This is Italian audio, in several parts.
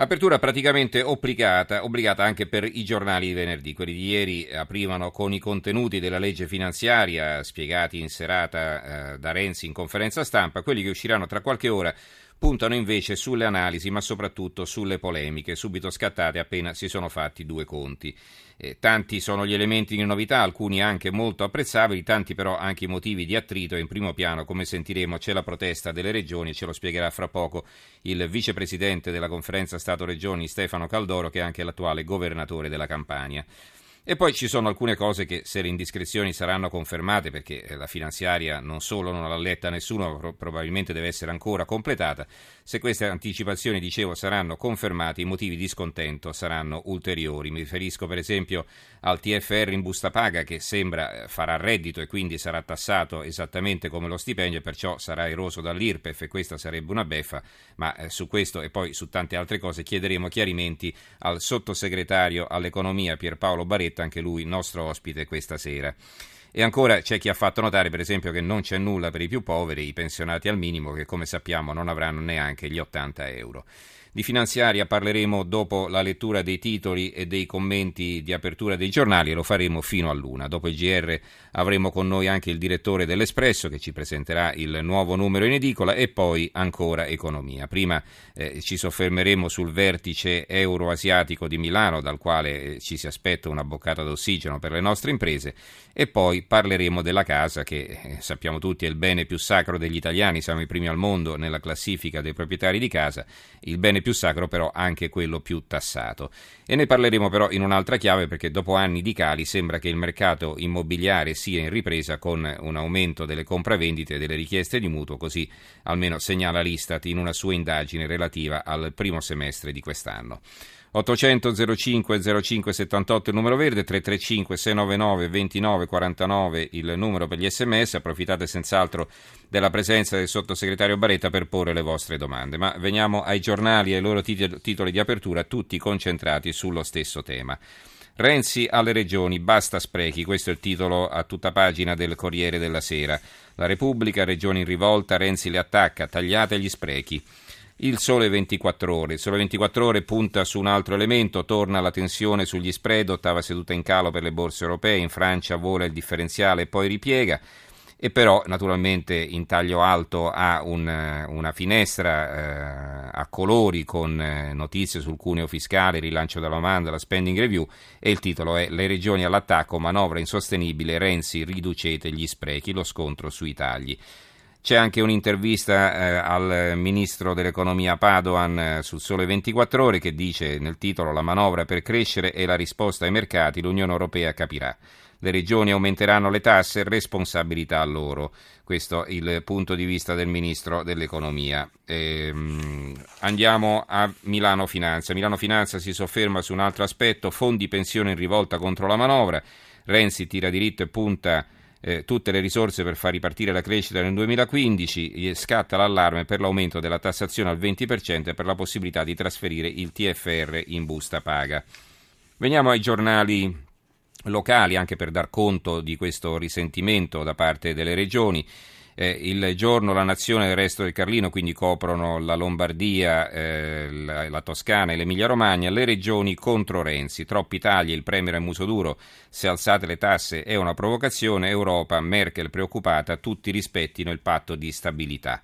Apertura praticamente obbligata, obbligata, anche per i giornali di venerdì. Quelli di ieri aprivano con i contenuti della legge finanziaria spiegati in serata eh, da Renzi in conferenza stampa. Quelli che usciranno tra qualche ora puntano invece sulle analisi, ma soprattutto sulle polemiche, subito scattate appena si sono fatti due conti. Eh, tanti sono gli elementi di novità, alcuni anche molto apprezzabili, tanti però anche i motivi di attrito e in primo piano, come sentiremo, c'è la protesta delle regioni, ce lo spiegherà fra poco il vicepresidente della conferenza Stato-Regioni Stefano Caldoro, che è anche l'attuale governatore della Campania. E poi ci sono alcune cose che se le indiscrezioni saranno confermate, perché eh, la finanziaria non solo non l'ha letta nessuno, ma probabilmente deve essere ancora completata, se queste anticipazioni, dicevo, saranno confermate, i motivi di scontento saranno ulteriori. Mi riferisco per esempio al TFR in busta paga che sembra eh, farà reddito e quindi sarà tassato esattamente come lo stipendio e perciò sarà eroso dall'IRPEF e questa sarebbe una beffa, ma eh, su questo e poi su tante altre cose chiederemo chiarimenti al sottosegretario all'economia Pierpaolo Barretti Barletta, anche lui nostro ospite questa sera. E ancora c'è chi ha fatto notare, per esempio, che non c'è nulla per i più poveri, i pensionati al minimo, che come sappiamo non avranno neanche gli 80 euro. Di finanziaria parleremo dopo la lettura dei titoli e dei commenti di apertura dei giornali e lo faremo fino a luna. Dopo il GR avremo con noi anche il direttore dell'Espresso che ci presenterà il nuovo numero in edicola e poi ancora economia. Prima eh, ci soffermeremo sul vertice euroasiatico di Milano dal quale eh, ci si aspetta una boccata d'ossigeno per le nostre imprese e poi parleremo della casa che eh, sappiamo tutti è il bene più sacro degli italiani, siamo i primi al mondo nella classifica dei proprietari di casa, il bene bene più sacro, però anche quello più tassato. E ne parleremo però in un'altra chiave perché dopo anni di cali sembra che il mercato immobiliare sia in ripresa con un aumento delle compravendite e delle richieste di mutuo, così almeno segnala l'Istat in una sua indagine relativa al primo semestre di quest'anno. 800 05 05 78 il numero verde, 335 699 29 49 il numero per gli sms. Approfittate senz'altro della presenza del sottosegretario Baretta per porre le vostre domande. Ma veniamo ai giornali e ai loro titoli di apertura, tutti concentrati sullo stesso tema. Renzi alle regioni, basta sprechi, questo è il titolo a tutta pagina del Corriere della Sera. La Repubblica, regioni in rivolta, Renzi le attacca, tagliate gli sprechi. Il Sole 24 Ore. Il Sole 24 Ore punta su un altro elemento, torna la tensione sugli spread, ottava seduta in calo per le borse europee, in Francia vola il differenziale e poi ripiega e però naturalmente in taglio alto ha un, una finestra eh, a colori con eh, notizie sul cuneo fiscale, rilancio della domanda, la spending review e il titolo è Le regioni all'attacco, manovra insostenibile, Renzi riducete gli sprechi, lo scontro sui tagli. C'è anche un'intervista eh, al ministro dell'economia Padoan eh, sul Sole 24 Ore che dice nel titolo La manovra per crescere e la risposta ai mercati, l'Unione Europea capirà. Le regioni aumenteranno le tasse, responsabilità a loro. Questo è il punto di vista del ministro dell'economia. Ehm, andiamo a Milano Finanza. Milano Finanza si sofferma su un altro aspetto, fondi pensione in rivolta contro la manovra. Renzi tira diritto e punta eh, tutte le risorse per far ripartire la crescita nel 2015, scatta l'allarme per l'aumento della tassazione al 20% e per la possibilità di trasferire il TFR in busta paga. Veniamo ai giornali locali anche per dar conto di questo risentimento da parte delle regioni eh, il giorno la nazione e il resto del Carlino, quindi coprono la Lombardia, eh, la, la, Toscana e l'Emilia Romagna, le regioni contro Renzi. Troppi tagli, il Premier è muso duro, se alzate le tasse è una provocazione, Europa, Merkel preoccupata, tutti rispettino il patto di stabilità.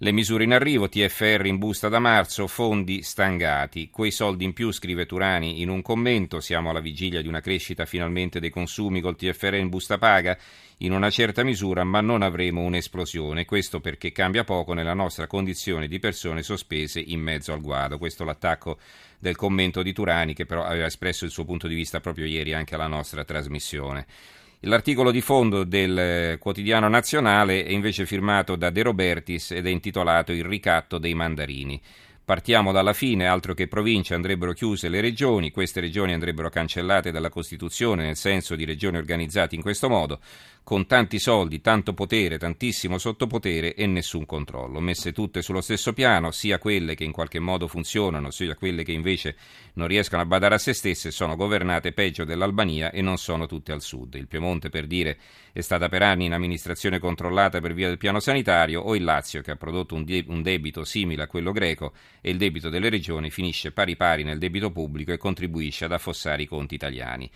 Le misure in arrivo, TFR in busta da marzo, fondi stangati. Quei soldi in più, scrive Turani in un commento, siamo alla vigilia di una crescita finalmente dei consumi col TFR in busta paga, in una certa misura, ma non avremo un'esplosione. Questo perché cambia poco nella nostra condizione di persone sospese in mezzo al guado. Questo è l'attacco del commento di Turani, che però aveva espresso il suo punto di vista proprio ieri anche alla nostra trasmissione. L'articolo di fondo del eh, quotidiano nazionale è invece firmato da De Robertis ed è intitolato Il ricatto dei mandarini. Partiamo dalla fine, altro che province andrebbero chiuse le regioni, queste regioni andrebbero cancellate dalla Costituzione nel senso di regioni organizzate in questo modo, con tanti soldi, tanto potere, tantissimo sottopotere e nessun controllo, messe tutte sullo stesso piano, sia quelle che in qualche modo funzionano, sia quelle che invece non riescono a badare a se stesse, sono governate peggio dell'Albania e non sono tutte al sud. Il Piemonte, per dire, è stata per anni in amministrazione controllata per via del piano sanitario, o il Lazio, che ha prodotto un, de- un debito simile a quello greco, e il debito delle regioni finisce pari pari nel debito pubblico e contribuisce ad affossare i conti italiani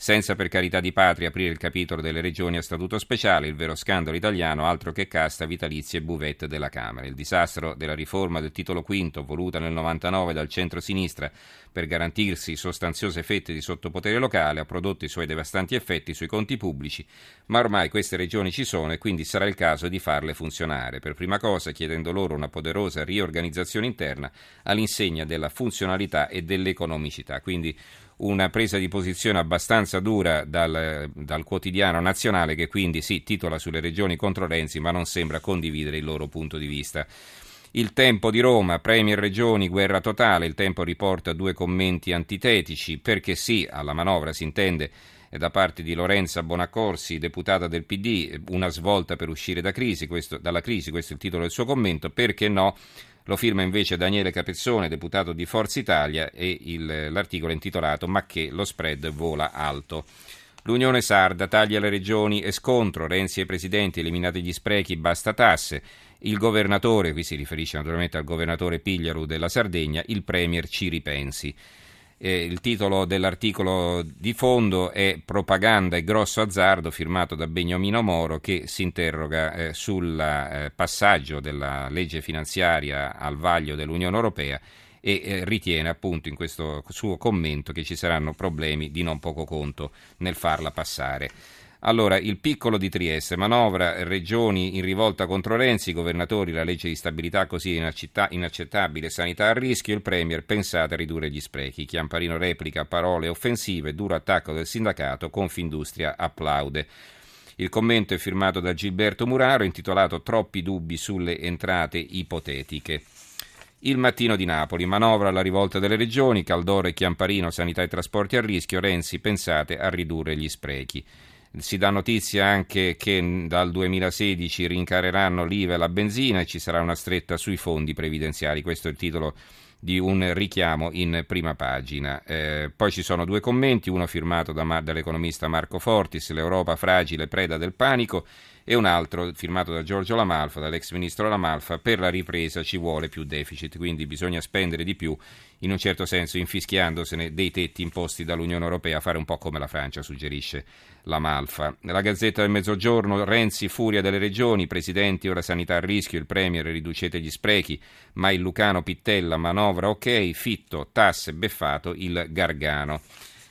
senza per carità di patria aprire il capitolo delle regioni a statuto speciale, il vero scandalo italiano altro che casta, vitalizi e buvette della Camera. Il disastro della riforma del titolo V, voluta nel 99 dal centro-sinistra per garantirsi sostanziose fette di sottopotere locale, ha prodotto i suoi devastanti effetti sui conti pubblici, ma ormai queste regioni ci sono e quindi sarà il caso di farle funzionare, per prima cosa chiedendo loro una poderosa riorganizzazione interna all'insegna della funzionalità e dell'economicità. Quindi una presa di posizione abbastanza dura dal, dal, quotidiano nazionale che quindi sì, titola sulle regioni contro Renzi ma non sembra condividere il loro punto di vista. Il tempo di Roma, Premier Regioni, guerra totale, il tempo riporta due commenti antitetici, perché sì, alla manovra si intende da parte di Lorenza Bonaccorsi, deputata del PD, una svolta per uscire da crisi, questo, dalla crisi, questo è il titolo del suo commento, perché no? Lo firma invece Daniele Capezzone, deputato di Forza Italia, e il, l'articolo è intitolato Ma che lo spread vola alto. L'Unione Sarda taglia le regioni e scontro, Renzi e presidenti, eliminati gli sprechi, basta tasse. Il governatore, qui si riferisce naturalmente al governatore Pigliaru della Sardegna, il Premier ci ripensi. Eh, il titolo dell'articolo di fondo è Propaganda e grosso azzardo, firmato da Beniamino Moro, che si interroga eh, sul eh, passaggio della legge finanziaria al vaglio dell'Unione Europea e eh, ritiene appunto in questo suo commento che ci saranno problemi di non poco conto nel farla passare. Allora, il piccolo di Trieste, manovra, regioni in rivolta contro Renzi, governatori, la legge di stabilità così inaccettabile, sanità a rischio, il Premier pensate a ridurre gli sprechi. Chiamparino replica parole offensive, duro attacco del sindacato, Confindustria applaude. Il commento è firmato da Gilberto Muraro, intitolato Troppi dubbi sulle entrate ipotetiche. Il mattino di Napoli, manovra alla rivolta delle regioni, Caldoro e Chiamparino, sanità e trasporti a rischio, Renzi pensate a ridurre gli sprechi. Si dà notizia anche che dal 2016 rincareranno l'IVA e la benzina e ci sarà una stretta sui fondi previdenziali. Questo è il titolo di un richiamo in prima pagina. Eh, poi ci sono due commenti, uno firmato da, dall'economista Marco Fortis, l'Europa fragile, preda del panico, e un altro firmato da Giorgio Lamalfa, dall'ex ministro Lamalfa, per la ripresa ci vuole più deficit, quindi bisogna spendere di più, in un certo senso infischiandosene dei tetti imposti dall'Unione Europea, fare un po' come la Francia, suggerisce Lamalfa. Nella Gazzetta del Mezzogiorno, Renzi, furia delle regioni, presidenti, ora sanità a rischio, il Premier, riducete gli sprechi, ma il Lucano Pittella, manovra ok, fitto, tasse, beffato, il Gargano.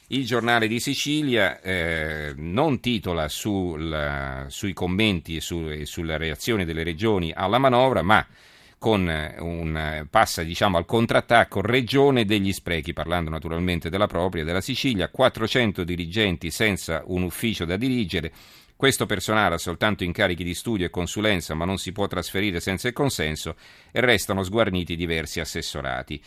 Il giornale di Sicilia eh, non titola sul, sui commenti e, su, e sulle reazioni delle regioni alla manovra, ma con un, passa diciamo, al contrattacco regione degli sprechi, parlando naturalmente della propria, della Sicilia, 400 dirigenti senza un ufficio da dirigere, questo personale ha soltanto incarichi di studio e consulenza, ma non si può trasferire senza il consenso e restano sguarniti diversi assessorati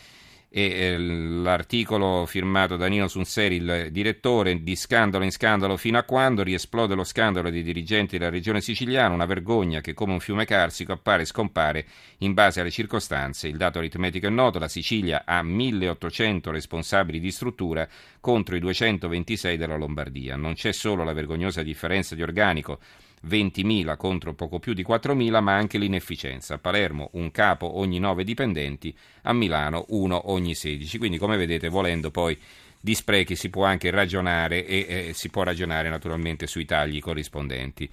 e eh, l'articolo firmato da Nino Sunseri, il direttore, di scandalo in scandalo fino a quando riesplode lo scandalo dei dirigenti della regione siciliana, una vergogna che come un fiume carsico appare e scompare in base alle circostanze. Il dato aritmetico è noto, la Sicilia ha 1800 responsabili di struttura contro i 226 della Lombardia. Non c'è solo la vergognosa differenza di organico 20.000 contro poco più di 4.000, ma anche l'inefficienza. A Palermo un capo ogni 9 dipendenti, a Milano uno ogni 16. Quindi come vedete volendo poi di sprechi si può anche ragionare e eh, si può ragionare naturalmente sui tagli corrispondenti.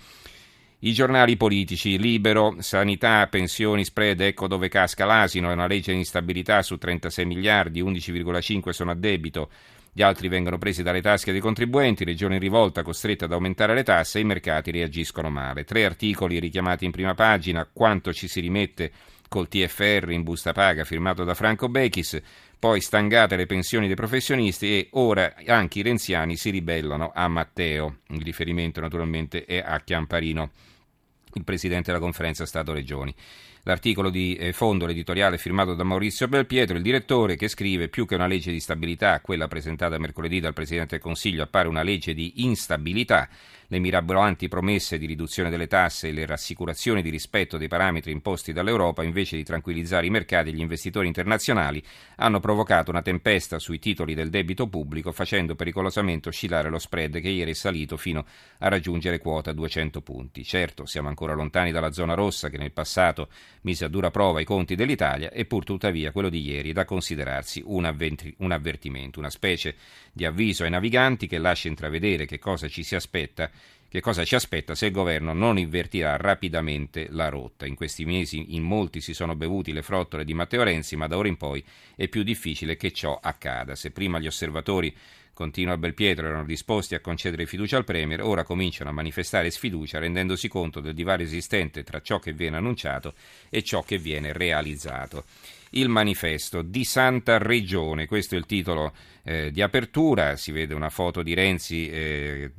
I giornali politici, libero, sanità, pensioni, spread, ecco dove casca l'asino, è una legge di instabilità su 36 miliardi, 11,5 sono a debito, gli altri vengono presi dalle tasche dei contribuenti, regione in rivolta costretta ad aumentare le tasse e i mercati reagiscono male. Tre articoli richiamati in prima pagina, quanto ci si rimette col TFR in busta paga firmato da Franco Bechis, poi stangate le pensioni dei professionisti e ora anche i renziani si ribellano a Matteo. Il riferimento naturalmente è a Chiamparino, il presidente della conferenza Stato-Regioni. L'articolo di eh, fondo, l'editoriale firmato da Maurizio Belpietro, il direttore che scrive più che una legge di stabilità, quella presentata mercoledì dal Presidente del Consiglio appare una legge di instabilità le mirabolanti promesse di riduzione delle tasse e le rassicurazioni di rispetto dei parametri imposti dall'Europa, invece di tranquillizzare i mercati e gli investitori internazionali, hanno provocato una tempesta sui titoli del debito pubblico, facendo pericolosamente oscillare lo spread che ieri è salito fino a raggiungere quota 200 punti. Certo, siamo ancora lontani dalla zona rossa che nel passato mise a dura prova i conti dell'Italia, eppur tuttavia quello di ieri è da considerarsi un, avventi- un avvertimento, una specie di avviso ai naviganti che lascia intravedere che cosa ci si aspetta che cosa ci aspetta se il governo non invertirà rapidamente la rotta. In questi mesi in molti si sono bevuti le frottole di Matteo Renzi, ma da ora in poi è più difficile che ciò accada. Se prima gli osservatori continua Belpietro, erano disposti a concedere fiducia al Premier, ora cominciano a manifestare sfiducia rendendosi conto del divario esistente tra ciò che viene annunciato e ciò che viene realizzato. Il manifesto di Santa Regione, questo è il titolo eh, di apertura, si vede una foto di Renzi eh,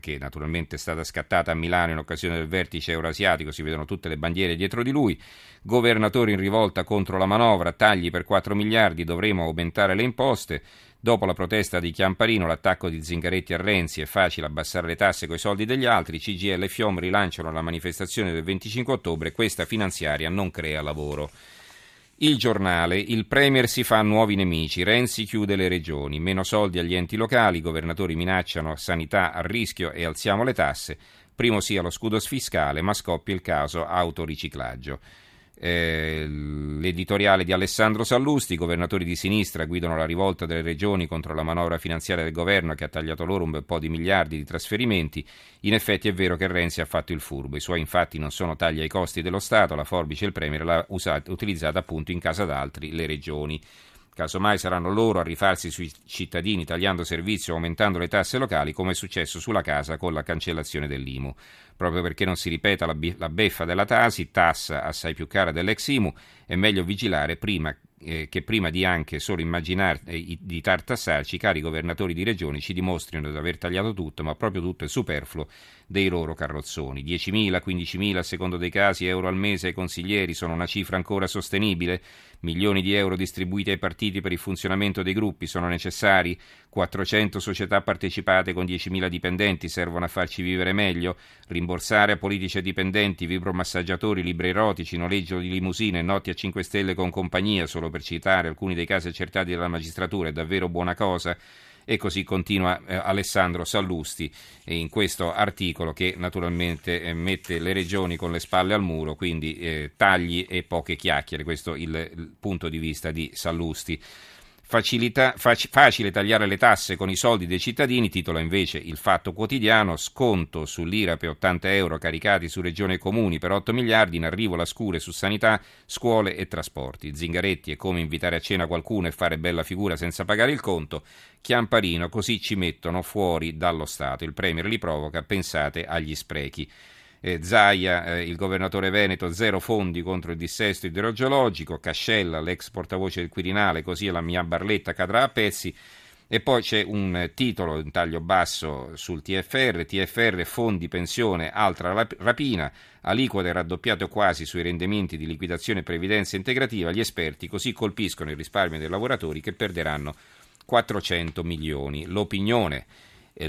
che naturalmente è stata scattata a Milano in occasione del vertice eurasiatico, si vedono tutte le bandiere dietro di lui, governatori in rivolta contro la manovra, tagli per 4 miliardi, dovremo aumentare le imposte, Dopo la protesta di Chiamparino, l'attacco di Zingaretti a Renzi, è facile abbassare le tasse coi soldi degli altri, CGL e FIOM rilanciano la manifestazione del 25 ottobre, questa finanziaria non crea lavoro. Il giornale, il Premier si fa nuovi nemici, Renzi chiude le regioni, meno soldi agli enti locali, i governatori minacciano sanità a rischio e alziamo le tasse, primo sia lo scudo fiscale, ma scoppia il caso autoriciclaggio eh, l'editoriale di Alessandro Sallusti, governatori di sinistra guidano la rivolta delle regioni contro la manovra finanziaria del governo che ha tagliato loro un bel po' di miliardi di trasferimenti. In effetti è vero che Renzi ha fatto il furbo, i suoi infatti non sono tagli ai costi dello Stato, la forbice il Premier l'ha usata, utilizzata appunto in casa d'altri, le regioni. Casomai saranno loro a rifarsi sui cittadini tagliando servizi o aumentando le tasse locali, come è successo sulla casa con la cancellazione dell'IMU. Proprio perché non si ripeta la, beffa della Tasi, tassa assai più cara dell'ex IMU, è meglio vigilare prima eh, che prima di anche solo immaginare eh, di tartassarci, i cari governatori di regioni ci dimostrino di aver tagliato tutto, ma proprio tutto è superfluo dei loro carrozzoni. 10.000, 15.000 a secondo dei casi euro al mese ai consiglieri sono una cifra ancora sostenibile? Milioni di euro distribuiti ai partiti per il funzionamento dei gruppi sono necessari? 400 società partecipate con 10.000 dipendenti servono a farci vivere meglio? Rimborsare a politici e dipendenti, vibromassaggiatori, libri erotici, noleggio di limousine, notti a 5 stelle con compagnia, solo per citare alcuni dei casi accertati dalla magistratura, è davvero buona cosa? E così continua eh, Alessandro Sallusti in questo articolo che naturalmente eh, mette le regioni con le spalle al muro, quindi eh, tagli e poche chiacchiere, questo è il, il punto di vista di Sallusti. Facilità, fac, facile tagliare le tasse con i soldi dei cittadini, titola invece il Fatto Quotidiano, sconto sull'IRA per 80 euro caricati su regioni e comuni per 8 miliardi, in arrivo la scure su sanità, scuole e trasporti. Zingaretti è come invitare a cena qualcuno e fare bella figura senza pagare il conto. Chiamparino, così ci mettono fuori dallo Stato. Il Premier li provoca, pensate agli sprechi eh, Zaia, eh, il governatore Veneto, zero fondi contro il dissesto idrogeologico, Cascella, l'ex portavoce del Quirinale, così la mia barletta cadrà a pezzi. E poi c'è un titolo in taglio basso sul TFR, TFR fondi pensione, altra rapina, aliquote raddoppiate quasi sui rendimenti di liquidazione e previdenza integrativa, gli esperti così colpiscono il risparmio dei lavoratori che perderanno 400 milioni. L'opinione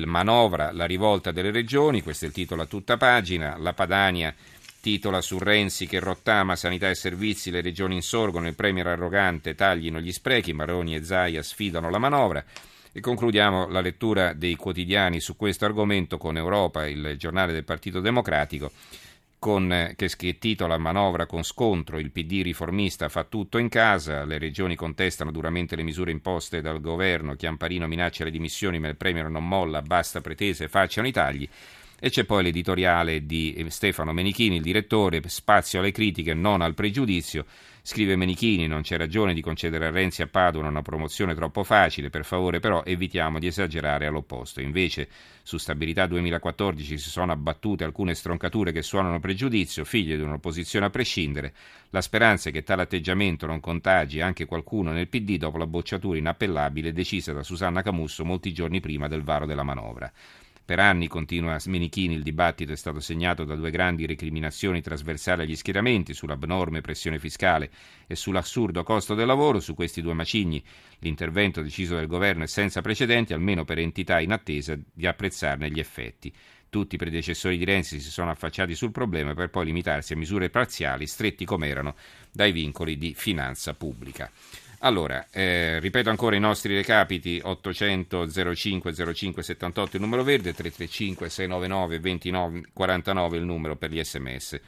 manovra la rivolta delle regioni, questo è il titolo a tutta pagina, la Padania titola su Renzi che rottama sanità e servizi, le regioni insorgono, il premier arrogante taglino gli sprechi, Maroni e Zaia sfidano la manovra. E concludiamo la lettura dei quotidiani su questo argomento con Europa, il giornale del Partito Democratico con, eh, che, che titola Manovra con scontro, il PD riformista fa tutto in casa, le regioni contestano duramente le misure imposte dal governo, Chiamparino minaccia le dimissioni ma il Premier non molla, basta pretese, facciano i tagli. E c'è poi l'editoriale di Stefano Menichini, il direttore, spazio alle critiche, non al pregiudizio. Scrive Menichini, non c'è ragione di concedere a Renzi a Padova una promozione troppo facile, per favore però evitiamo di esagerare all'opposto. Invece su stabilità 2014 si sono abbattute alcune stroncature che suonano pregiudizio, figlie di un'opposizione a prescindere. La speranza è che tale atteggiamento non contagi anche qualcuno nel PD dopo la bocciatura inappellabile decisa da Susanna Camusso molti giorni prima del varo della manovra. Per anni, continua Menichini, il dibattito è stato segnato da due grandi recriminazioni trasversali agli schieramenti sull'abnorme pressione fiscale e sull'assurdo costo del lavoro. Su questi due macigni l'intervento deciso dal governo è senza precedenti, almeno per entità in attesa di apprezzarne gli effetti. Tutti i predecessori di Renzi si sono affacciati sul problema per poi limitarsi a misure parziali, stretti come erano dai vincoli di finanza pubblica. Allora, eh, ripeto ancora i nostri recapiti 800 05 05 78 il numero verde, 335 699 29 49 il numero per gli sms.